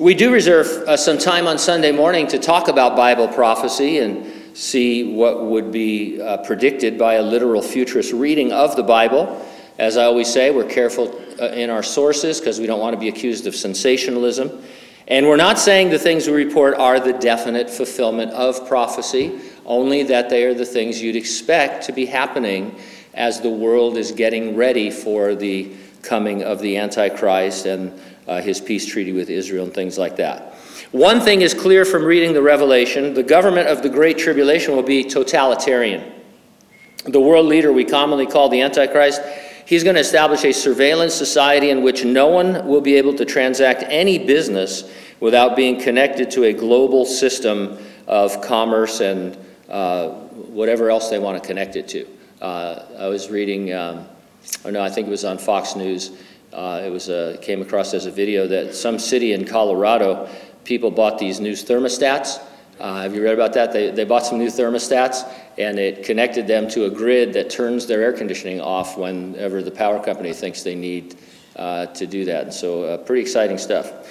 We do reserve uh, some time on Sunday morning to talk about Bible prophecy and see what would be uh, predicted by a literal futurist reading of the Bible. As I always say, we're careful uh, in our sources because we don't want to be accused of sensationalism. And we're not saying the things we report are the definite fulfillment of prophecy, only that they are the things you'd expect to be happening as the world is getting ready for the coming of the Antichrist and uh, his peace treaty with Israel and things like that. One thing is clear from reading the Revelation the government of the Great Tribulation will be totalitarian. The world leader we commonly call the Antichrist, he's going to establish a surveillance society in which no one will be able to transact any business without being connected to a global system of commerce and uh, whatever else they want to connect it to. Uh, I was reading, um, or no, I think it was on Fox News uh, it was a, came across as a video that some city in Colorado, people bought these new thermostats. Uh, have you read about that? They, they bought some new thermostats and it connected them to a grid that turns their air conditioning off whenever the power company thinks they need uh, to do that. So, uh, pretty exciting stuff.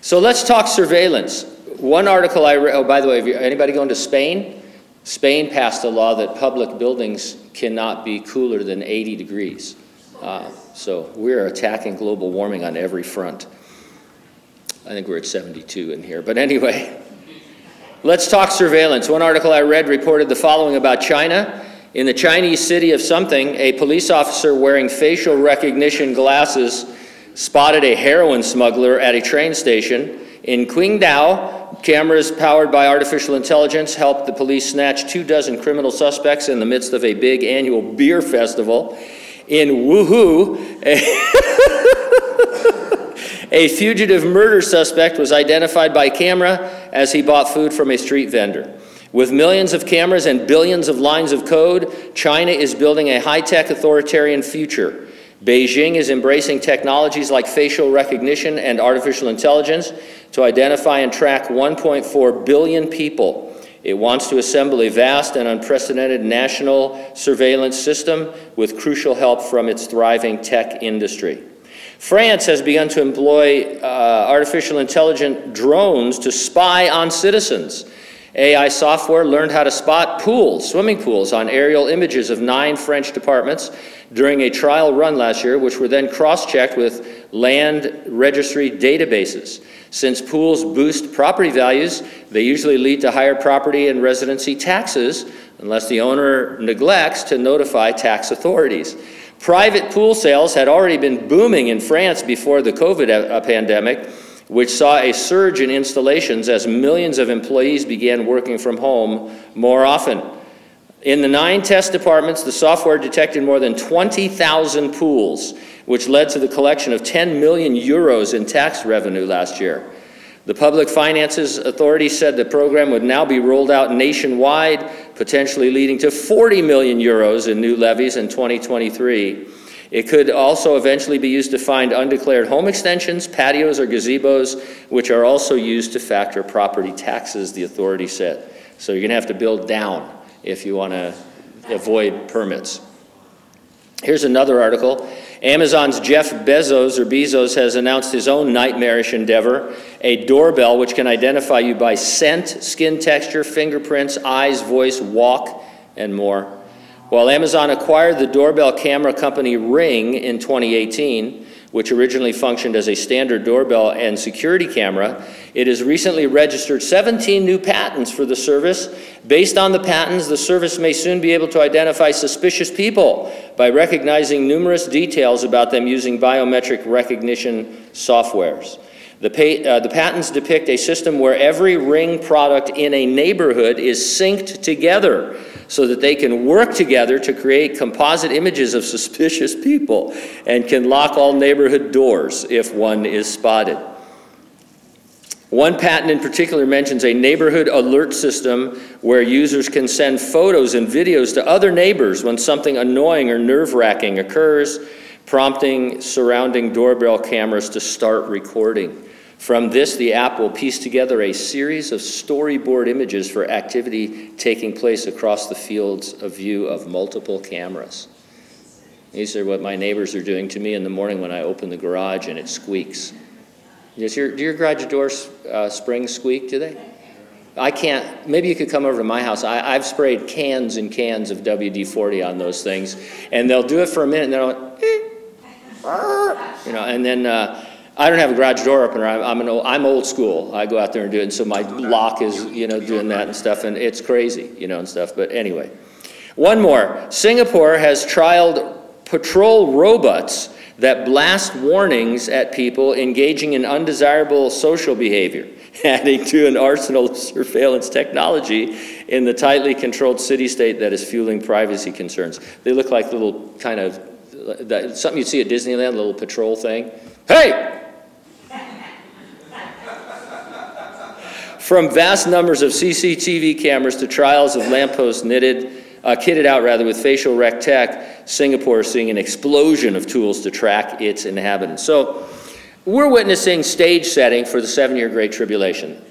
So, let's talk surveillance. One article I read, oh, by the way, you, anybody going to Spain? Spain passed a law that public buildings cannot be cooler than 80 degrees. Uh, so we're attacking global warming on every front. I think we're at 72 in here. But anyway, let's talk surveillance. One article I read reported the following about China. In the Chinese city of something, a police officer wearing facial recognition glasses spotted a heroin smuggler at a train station. In Qingdao, cameras powered by artificial intelligence helped the police snatch two dozen criminal suspects in the midst of a big annual beer festival. In Wuhu, a, a fugitive murder suspect was identified by camera as he bought food from a street vendor. With millions of cameras and billions of lines of code, China is building a high tech authoritarian future. Beijing is embracing technologies like facial recognition and artificial intelligence to identify and track 1.4 billion people it wants to assemble a vast and unprecedented national surveillance system with crucial help from its thriving tech industry. France has begun to employ uh, artificial intelligent drones to spy on citizens. AI software learned how to spot pools, swimming pools, on aerial images of nine French departments during a trial run last year, which were then cross checked with land registry databases. Since pools boost property values, they usually lead to higher property and residency taxes unless the owner neglects to notify tax authorities. Private pool sales had already been booming in France before the COVID uh, pandemic, which saw a surge in installations as millions of employees began working from home more often. In the nine test departments, the software detected more than 20,000 pools which led to the collection of 10 million euros in tax revenue last year. The Public Finances Authority said the program would now be rolled out nationwide, potentially leading to 40 million euros in new levies in 2023. It could also eventually be used to find undeclared home extensions, patios, or gazebos, which are also used to factor property taxes, the authority said. So you're going to have to build down if you want to avoid permits. Here's another article. Amazon's Jeff Bezos or Bezos has announced his own nightmarish endeavor, a doorbell which can identify you by scent, skin texture, fingerprints, eyes, voice, walk, and more. While Amazon acquired the doorbell camera company Ring in 2018, which originally functioned as a standard doorbell and security camera, it has recently registered 17 new patents for the service. Based on the patents, the service may soon be able to identify suspicious people by recognizing numerous details about them using biometric recognition softwares. The, pa- uh, the, patents depict a system where every ring product in a neighborhood is synced together so that they can work together to create composite images of suspicious people and can lock all neighborhood doors if one is spotted. One patent in particular mentions a neighborhood alert system where users can send photos and videos to other neighbors when something annoying or nerve wracking occurs, prompting surrounding doorbell cameras to start recording. From this, the app will piece together a series of storyboard images for activity taking place across the fields of view of multiple cameras. These are what my neighbors are doing to me in the morning when I open the garage and it squeaks. Does your, do your garage doors, uh, springs squeak, do they? I can't, maybe you could come over to my house. I, I've sprayed cans and cans of WD-40 on those things, and they'll do it for a minute, and they'll, eh, you know, and then, uh, I don't have a garage door opener. I'm, I'm an old, I'm old school. I go out there and do it, and so my lock is, you know, doing that and stuff, and it's crazy, you know, and stuff, but anyway. One more. Singapore has trialed patrol robots that blast warnings at people engaging in undesirable social behavior, adding to an arsenal of surveillance technology in the tightly controlled city state that is fueling privacy concerns. They look like little kind of, something you'd see at Disneyland, a little patrol thing. Hey! From vast numbers of CCTV cameras to trials of lampposts knitted, uh, kitted out rather with facial rec tech, Singapore is seeing an explosion of tools to track its inhabitants. So we're witnessing stage setting for the seven-year Great Tribulation.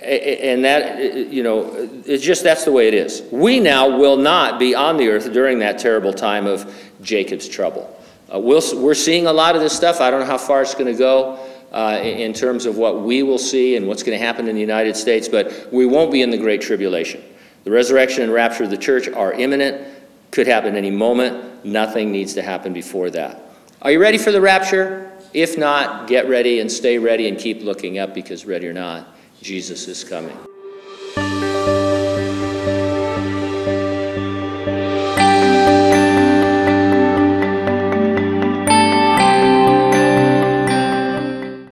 And that, uh, you know, it's just, that's the way it is. We now will not be on the earth during that terrible time of Jacob's trouble. Uh, We'll, we're seeing a lot of this stuff. I don't know how far it's going to go uh, in terms of what we will see and what's going to happen in the United States, but we won't be in the Great Tribulation. The resurrection and rapture of the church are imminent, could happen any moment. Nothing needs to happen before that. Are you ready for the rapture? If not, get ready and stay ready and keep looking up because, ready or not, Jesus is coming.